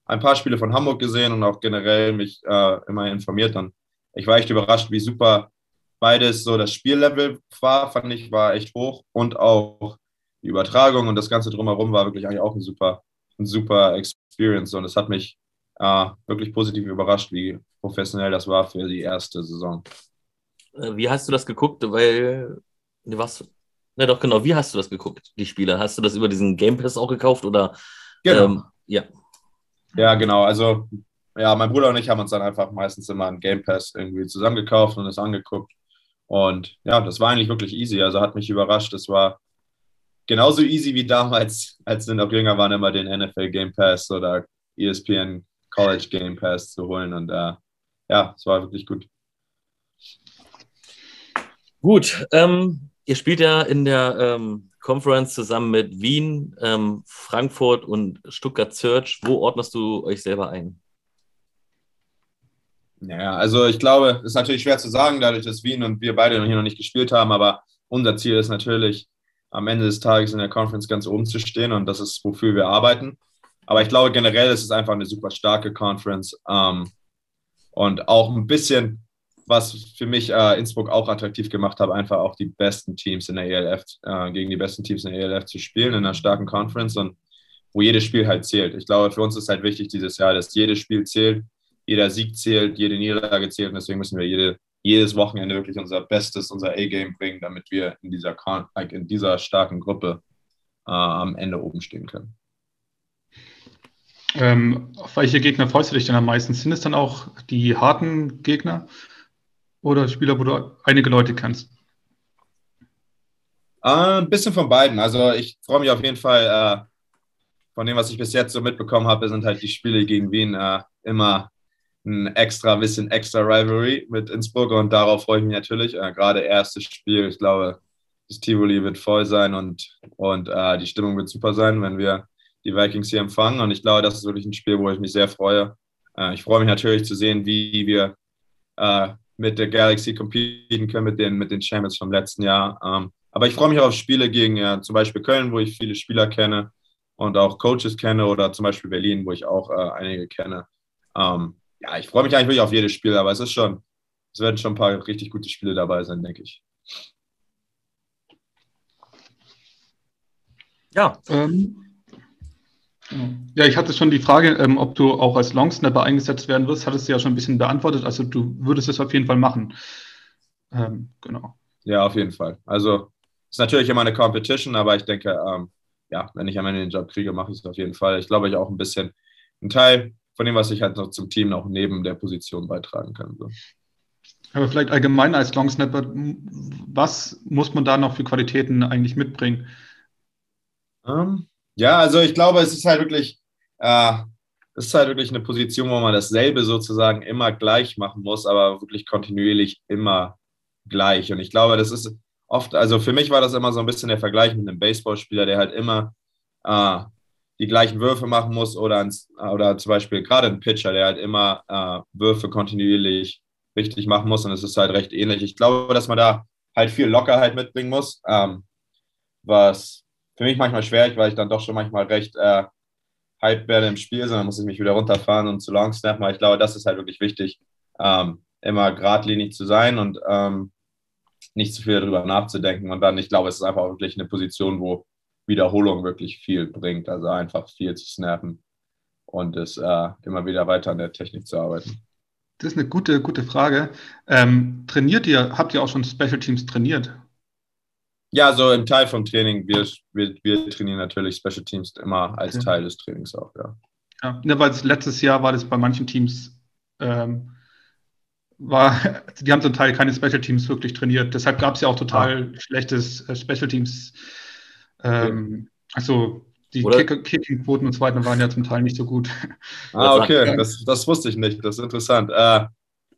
ein paar Spiele von Hamburg gesehen und auch generell mich äh, immer informiert. Und ich war echt überrascht, wie super beides so das Spiellevel war, fand ich, war echt hoch und auch die Übertragung und das Ganze drumherum war wirklich eigentlich auch ein super, ein super Experience und es hat mich äh, wirklich positiv überrascht, wie professionell das war für die erste Saison. Äh, wie hast du das geguckt? Weil, was, na doch, genau, wie hast du das geguckt, die Spiele? Hast du das über diesen Game Pass auch gekauft oder? Genau. Ähm, ja. Ja, genau. Also ja, mein Bruder und ich haben uns dann einfach meistens immer einen Game Pass irgendwie zusammengekauft und es angeguckt. Und ja, das war eigentlich wirklich easy. Also hat mich überrascht. Es war genauso easy wie damals, <laughs> als wir noch jünger waren, immer den NFL Game Pass oder ESPN College Game Pass zu holen. Und äh, ja, es war wirklich gut. Gut, ähm, ihr spielt ja in der ähm, Conference zusammen mit Wien, ähm, Frankfurt und Stuttgart Search. Wo ordnest du euch selber ein? Ja, also ich glaube, es ist natürlich schwer zu sagen, dadurch, dass Wien und wir beide hier noch nicht gespielt haben, aber unser Ziel ist natürlich, am Ende des Tages in der Conference ganz oben zu stehen und das ist, wofür wir arbeiten. Aber ich glaube, generell ist es einfach eine super starke Conference ähm, und auch ein bisschen, was für mich äh, Innsbruck auch attraktiv gemacht hat, einfach auch die besten Teams in der ELF, äh, gegen die besten Teams in der ELF zu spielen in einer starken Conference und wo jedes Spiel halt zählt. Ich glaube, für uns ist halt wichtig dieses Jahr, dass jedes Spiel zählt jeder Sieg zählt, jede Niederlage zählt und deswegen müssen wir jede, jedes Wochenende wirklich unser Bestes, unser A-Game bringen, damit wir in dieser, in dieser starken Gruppe äh, am Ende oben stehen können. Ähm, auf welche Gegner freust du dich denn am meisten? Sind es dann auch die harten Gegner oder Spieler, wo du einige Leute kennst? Äh, ein bisschen von beiden. Also ich freue mich auf jeden Fall, äh, von dem, was ich bis jetzt so mitbekommen habe, sind halt die Spiele gegen Wien äh, immer ein extra bisschen extra Rivalry mit Innsbruck und darauf freue ich mich natürlich. Äh, gerade erstes Spiel, ich glaube, das Tivoli wird voll sein und, und äh, die Stimmung wird super sein, wenn wir die Vikings hier empfangen. Und ich glaube, das ist wirklich ein Spiel, wo ich mich sehr freue. Äh, ich freue mich natürlich zu sehen, wie wir äh, mit der Galaxy competen können, mit den, mit den Champions vom letzten Jahr. Ähm, aber ich freue mich auch auf Spiele gegen ja, zum Beispiel Köln, wo ich viele Spieler kenne und auch Coaches kenne oder zum Beispiel Berlin, wo ich auch äh, einige kenne. Ähm, ja, ich freue mich eigentlich wirklich auf jedes Spiel, aber es ist schon, es werden schon ein paar richtig gute Spiele dabei sein, denke ich. Ja. Ähm, ja, ich hatte schon die Frage, ähm, ob du auch als Longsnapper eingesetzt werden wirst, hattest du ja schon ein bisschen beantwortet. Also du würdest es auf jeden Fall machen. Ähm, genau. Ja, auf jeden Fall. Also ist natürlich immer eine Competition, aber ich denke, ähm, ja, wenn ich am Ende den Job kriege, mache ich es auf jeden Fall. Ich glaube, ich auch ein bisschen ein Teil von dem, was ich halt noch zum Team noch neben der Position beitragen kann. So. Aber vielleicht allgemein als Longsnapper, was muss man da noch für Qualitäten eigentlich mitbringen? Um, ähm, ja, also ich glaube, es ist halt wirklich, äh, es ist halt wirklich eine Position, wo man dasselbe sozusagen immer gleich machen muss, aber wirklich kontinuierlich immer gleich. Und ich glaube, das ist oft, also für mich war das immer so ein bisschen der Vergleich mit einem Baseballspieler, der halt immer äh, die gleichen Würfe machen muss oder, ins, oder zum Beispiel gerade ein Pitcher, der halt immer äh, Würfe kontinuierlich richtig machen muss und es ist halt recht ähnlich. Ich glaube, dass man da halt viel Lockerheit mitbringen muss, ähm, was für mich manchmal schwer, weil ich dann doch schon manchmal recht äh, hype werde im Spiel, sondern muss ich mich wieder runterfahren und zu long snappen. Aber ich glaube, das ist halt wirklich wichtig, ähm, immer geradlinig zu sein und ähm, nicht zu viel darüber nachzudenken. Und dann, ich glaube, es ist einfach wirklich eine Position, wo Wiederholung wirklich viel bringt. Also einfach viel zu snappen und es äh, immer wieder weiter an der Technik zu arbeiten. Das ist eine gute, gute Frage. Ähm, trainiert ihr, habt ihr auch schon Special Teams trainiert? Ja, so im Teil vom Training. Wir, wir, wir trainieren natürlich Special Teams immer als okay. Teil des Trainings auch, ja. Ja, ja weil letztes Jahr war das bei manchen Teams, ähm, war, <laughs> die haben zum Teil keine Special Teams wirklich trainiert. Deshalb gab es ja auch total ah. schlechtes äh, Special Teams. Ähm. Also die Kicking-Quoten und so weiter waren ja zum Teil nicht so gut. Ah, okay, das, das wusste ich nicht. Das ist interessant. Äh,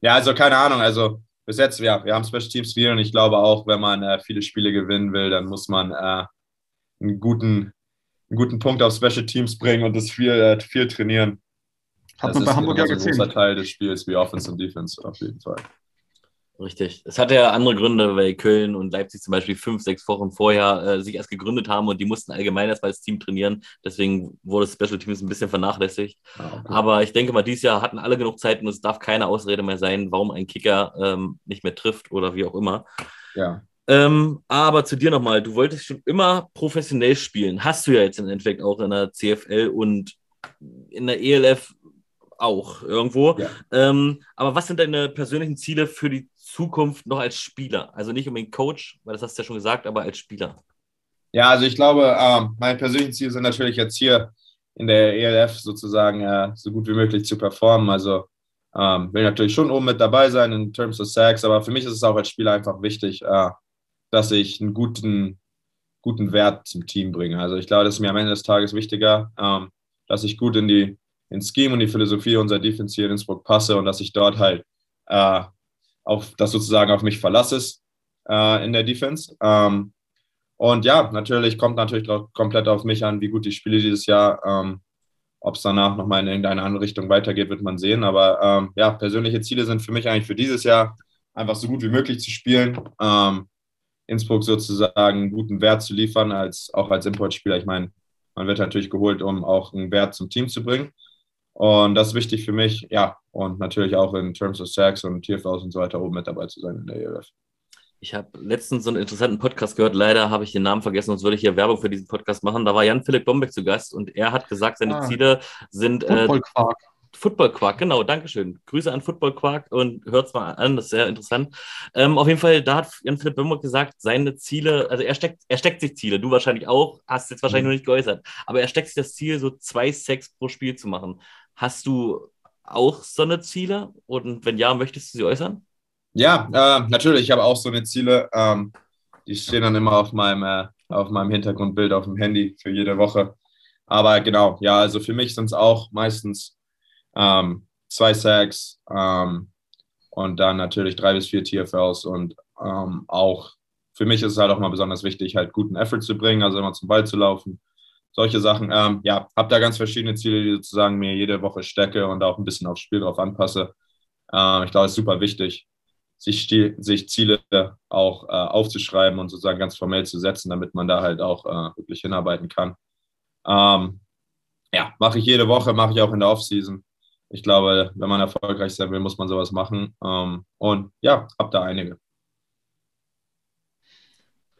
ja, also keine Ahnung. Also bis jetzt, ja, wir haben Special Teams viel und ich glaube auch, wenn man äh, viele Spiele gewinnen will, dann muss man äh, einen, guten, einen guten Punkt auf Special Teams bringen und das viel, äh, viel trainieren. Hat das man bei Hamburg ja gesehen. ein großer Teil des Spiels wie Offense und Defense auf jeden Fall. Richtig. Es hatte ja andere Gründe, weil Köln und Leipzig zum Beispiel fünf, sechs Wochen vorher äh, sich erst gegründet haben und die mussten allgemein erst mal als Team trainieren. Deswegen wurde das Special Teams ein bisschen vernachlässigt. Ah, okay. Aber ich denke mal, dieses Jahr hatten alle genug Zeit und es darf keine Ausrede mehr sein, warum ein Kicker ähm, nicht mehr trifft oder wie auch immer. Ja. Ähm, aber zu dir nochmal, du wolltest schon immer professionell spielen. Hast du ja jetzt im Endeffekt auch in der CFL und in der ELF auch irgendwo. Ja. Ähm, aber was sind deine persönlichen Ziele für die Zukunft noch als Spieler? Also nicht unbedingt Coach, weil das hast du ja schon gesagt, aber als Spieler. Ja, also ich glaube, ähm, meine persönlichen Ziele sind natürlich jetzt hier in der ELF sozusagen äh, so gut wie möglich zu performen. Also ähm, will natürlich schon oben mit dabei sein in Terms of Sacks, aber für mich ist es auch als Spieler einfach wichtig, äh, dass ich einen guten, guten Wert zum Team bringe. Also ich glaube, das ist mir am Ende des Tages wichtiger, ähm, dass ich gut in die ins Scheme und die Philosophie unserer Defense hier in Innsbruck passe und dass ich dort halt äh, auf das sozusagen auf mich verlasse äh, in der Defense. Ähm, und ja, natürlich kommt natürlich komplett auf mich an, wie gut ich spiele dieses Jahr. Ähm, Ob es danach nochmal in irgendeine andere Richtung weitergeht, wird man sehen. Aber ähm, ja, persönliche Ziele sind für mich eigentlich für dieses Jahr einfach so gut wie möglich zu spielen. Ähm, Innsbruck sozusagen einen guten Wert zu liefern, als auch als Importspieler. Ich meine, man wird natürlich geholt, um auch einen Wert zum Team zu bringen. Und das ist wichtig für mich, ja. Und natürlich auch in Terms of Sacks und TFLs und so weiter oben mit dabei zu sein in der ELF. Ich habe letztens so einen interessanten Podcast gehört. Leider habe ich den Namen vergessen, sonst würde ich hier Werbung für diesen Podcast machen. Da war Jan-Philipp Bombeck zu Gast und er hat gesagt, seine ah, Ziele sind. Äh, Football Quark. Football Quark, genau, Dankeschön. Grüße an Football Quark und hört es mal an, das ist sehr interessant. Ähm, auf jeden Fall, da hat Jan-Philipp Bombeck gesagt, seine Ziele, also er steckt, er steckt sich Ziele, du wahrscheinlich auch, hast jetzt wahrscheinlich mhm. noch nicht geäußert, aber er steckt sich das Ziel, so zwei Sex pro Spiel zu machen. Hast du auch so eine Ziele? Und wenn ja, möchtest du sie äußern? Ja, äh, natürlich. Ich habe auch so eine Ziele. Ähm, die stehen dann immer auf meinem, äh, auf meinem Hintergrundbild auf dem Handy für jede Woche. Aber genau, ja, also für mich sind es auch meistens ähm, zwei Sacks ähm, und dann natürlich drei bis vier TFLs und ähm, auch für mich ist es halt auch mal besonders wichtig, halt guten Effort zu bringen, also immer zum Ball zu laufen solche Sachen. Ähm, ja, habe da ganz verschiedene Ziele, die sozusagen mir jede Woche stecke und auch ein bisschen aufs Spiel drauf anpasse. Äh, ich glaube, es ist super wichtig, sich, sich Ziele auch äh, aufzuschreiben und sozusagen ganz formell zu setzen, damit man da halt auch äh, wirklich hinarbeiten kann. Ähm, ja, mache ich jede Woche, mache ich auch in der Offseason. Ich glaube, wenn man erfolgreich sein will, muss man sowas machen. Ähm, und ja, hab da einige.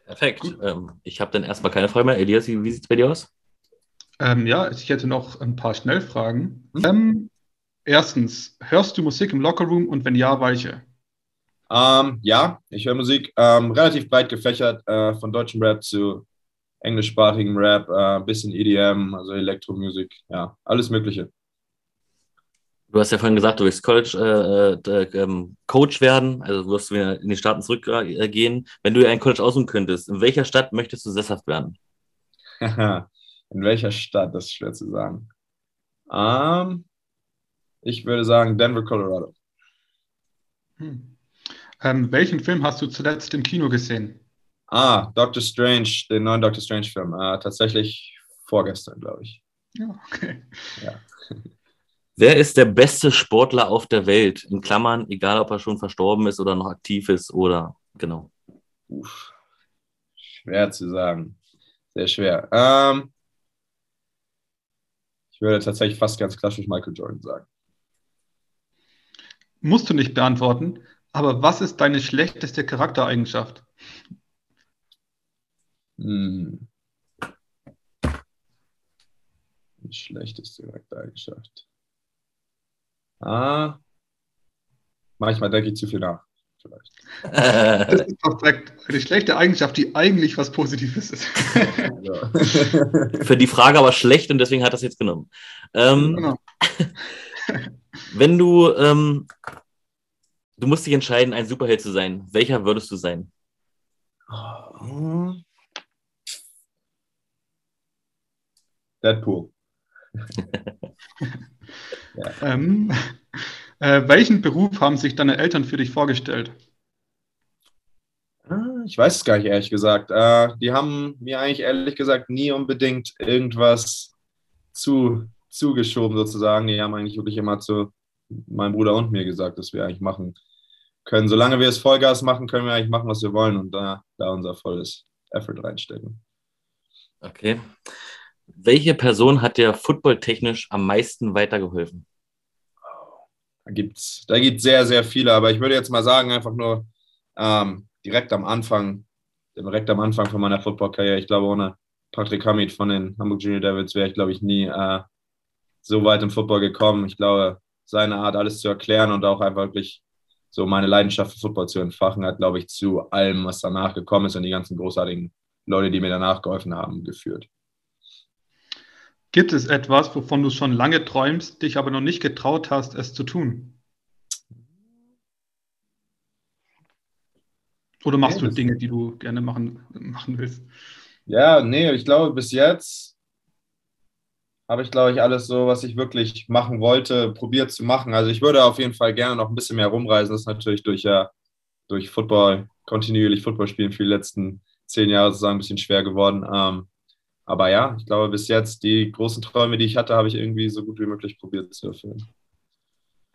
Perfekt. Ähm, ich habe dann erstmal keine Frage mehr. Elias, wie, wie sieht es bei dir aus? Ähm, ja, ich hätte noch ein paar Schnellfragen. Hm? Ähm, erstens, hörst du Musik im Lockerroom und wenn ja, welche? Ähm, ja, ich höre Musik ähm, relativ breit gefächert, äh, von deutschem Rap zu englischsprachigem Rap, ein äh, bisschen EDM, also Elektromusik, ja, alles Mögliche. Du hast ja vorhin gesagt, du willst College äh, äh, ähm, Coach werden, also du wirst wieder in die Staaten zurückgehen. Wenn du ein College aussuchen könntest, in welcher Stadt möchtest du sesshaft werden? <laughs> in welcher Stadt, das ist schwer zu sagen. Um, ich würde sagen Denver, Colorado. Hm. Ähm, welchen Film hast du zuletzt im Kino gesehen? Ah, Doctor Strange, den neuen Doctor Strange-Film. Äh, tatsächlich vorgestern, glaube ich. Ja, okay. Ja. <laughs> Wer ist der beste Sportler auf der Welt? In Klammern, egal ob er schon verstorben ist oder noch aktiv ist oder genau. Uff. Schwer zu sagen. Sehr schwer. Ähm, ich würde tatsächlich fast ganz klassisch Michael Jordan sagen. Musst du nicht beantworten, aber was ist deine schlechteste Charaktereigenschaft? Hm. Schlechteste Charaktereigenschaft. Ah, manchmal denke ich zu viel nach. Vielleicht. Das <laughs> ist perfekt. Eine schlechte Eigenschaft, die eigentlich was Positives ist. Für die Frage aber schlecht und deswegen hat er es jetzt genommen. Ähm, genau. <laughs> wenn du, ähm, du musst dich entscheiden, ein Superheld zu sein, welcher würdest du sein? Deadpool. <laughs> Ja. Ähm, äh, welchen Beruf haben sich deine Eltern für dich vorgestellt? Ah, ich weiß es gar nicht, ehrlich gesagt. Äh, die haben mir eigentlich ehrlich gesagt nie unbedingt irgendwas zu, zugeschoben, sozusagen. Die haben eigentlich wirklich immer zu meinem Bruder und mir gesagt, dass wir eigentlich machen können. Solange wir es Vollgas machen, können wir eigentlich machen, was wir wollen und da, da unser volles Effort reinstecken. Okay. Welche Person hat dir footballtechnisch am meisten weitergeholfen? Da gibt es da gibt's sehr, sehr viele, aber ich würde jetzt mal sagen, einfach nur ähm, direkt am Anfang, direkt am Anfang von meiner Football-Karriere, ich glaube, ohne Patrick Hamid von den Hamburg Junior Devils wäre ich, glaube ich, nie äh, so weit im Football gekommen. Ich glaube, seine Art, alles zu erklären und auch einfach wirklich so meine Leidenschaft für Football zu entfachen, hat, glaube ich, zu allem, was danach gekommen ist und die ganzen großartigen Leute, die mir danach geholfen haben, geführt. Gibt es etwas, wovon du schon lange träumst, dich aber noch nicht getraut hast, es zu tun? Oder machst ja, du Dinge, die du gerne machen, machen willst? Ja, nee, ich glaube, bis jetzt habe ich, glaube ich, alles so, was ich wirklich machen wollte, probiert zu machen. Also ich würde auf jeden Fall gerne noch ein bisschen mehr rumreisen. Das ist natürlich durch, ja, durch Football, kontinuierlich Football spielen für die letzten zehn Jahre sozusagen ein bisschen schwer geworden. Ähm, aber ja, ich glaube, bis jetzt die großen Träume, die ich hatte, habe ich irgendwie so gut wie möglich probiert zu erfüllen.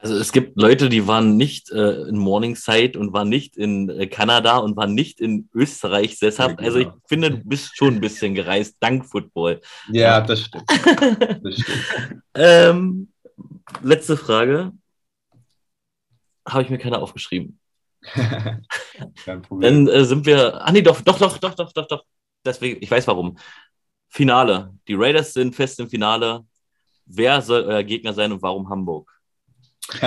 Also es gibt Leute, die waren nicht äh, in Morningside und waren nicht in äh, Kanada und waren nicht in Österreich sesshaft. Ja, genau. Also ich finde, du bist schon ein bisschen gereist, dank Football. Ja, das stimmt. <laughs> Das stimmt. ähm, letzte Frage. Habe ich mir keine aufgeschrieben. <laughs> Kein Problem. Dann äh, sind wir. Ah nee, doch, doch, doch, doch, doch, doch, doch. Deswegen, ich weiß warum. Finale. Die Raiders sind fest im Finale. Wer soll euer Gegner sein und warum Hamburg? <laughs> ich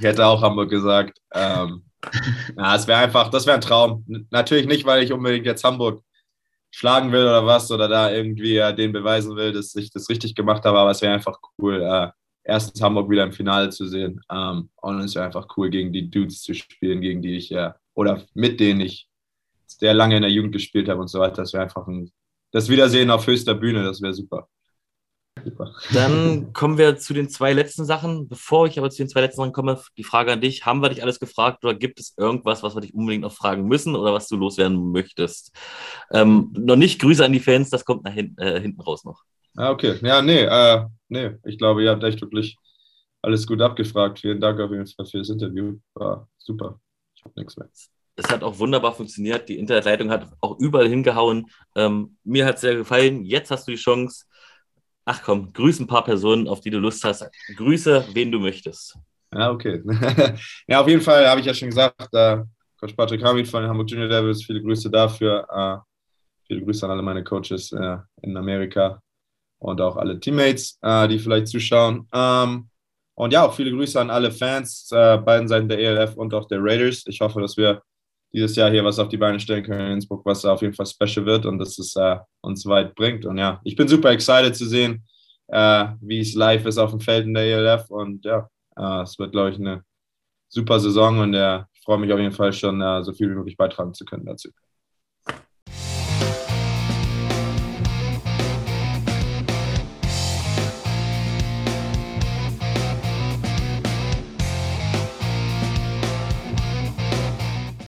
hätte auch Hamburg gesagt. Ähm, ja, es wäre einfach, das wäre ein Traum. Natürlich nicht, weil ich unbedingt jetzt Hamburg schlagen will oder was oder da irgendwie ja, den beweisen will, dass ich das richtig gemacht habe, aber es wäre einfach cool, äh, erstens Hamburg wieder im Finale zu sehen ähm, und es wäre einfach cool, gegen die Dudes zu spielen, gegen die ich ja, oder mit denen ich sehr lange in der Jugend gespielt habe und so weiter. Das wäre einfach ein, das Wiedersehen auf höchster Bühne, das wäre super. super. Dann kommen wir zu den zwei letzten Sachen. Bevor ich aber zu den zwei letzten Sachen komme, die Frage an dich: Haben wir dich alles gefragt oder gibt es irgendwas, was wir dich unbedingt noch fragen müssen oder was du loswerden möchtest? Ähm, noch nicht Grüße an die Fans, das kommt nach hin, äh, hinten raus noch. Ah, okay. Ja, nee, äh, nee. Ich glaube, ihr habt echt wirklich alles gut abgefragt. Vielen Dank auf jeden Fall für das Interview. War super. Ich habe nichts mehr. Es hat auch wunderbar funktioniert. Die Internetleitung hat auch überall hingehauen. Ähm, mir hat es sehr gefallen. Jetzt hast du die Chance. Ach komm, grüße ein paar Personen, auf die du Lust hast. Grüße, wen du möchtest. Ja, okay. <laughs> ja, auf jeden Fall habe ich ja schon gesagt, äh, Coach Patrick Hamid von den Hamburg Junior Devils, viele Grüße dafür. Äh, viele Grüße an alle meine Coaches äh, in Amerika und auch alle Teammates, äh, die vielleicht zuschauen. Ähm, und ja, auch viele Grüße an alle Fans, äh, beiden Seiten der ELF und auch der Raiders. Ich hoffe, dass wir dieses Jahr hier was auf die Beine stellen können in Innsbruck, was auf jeden Fall special wird und dass es äh, uns weit bringt. Und ja, ich bin super excited zu sehen, äh, wie es live ist auf dem Feld in der ELF. Und ja, äh, es wird, glaube ich, eine super Saison und äh, ich freue mich auf jeden Fall schon, äh, so viel wie möglich beitragen zu können dazu.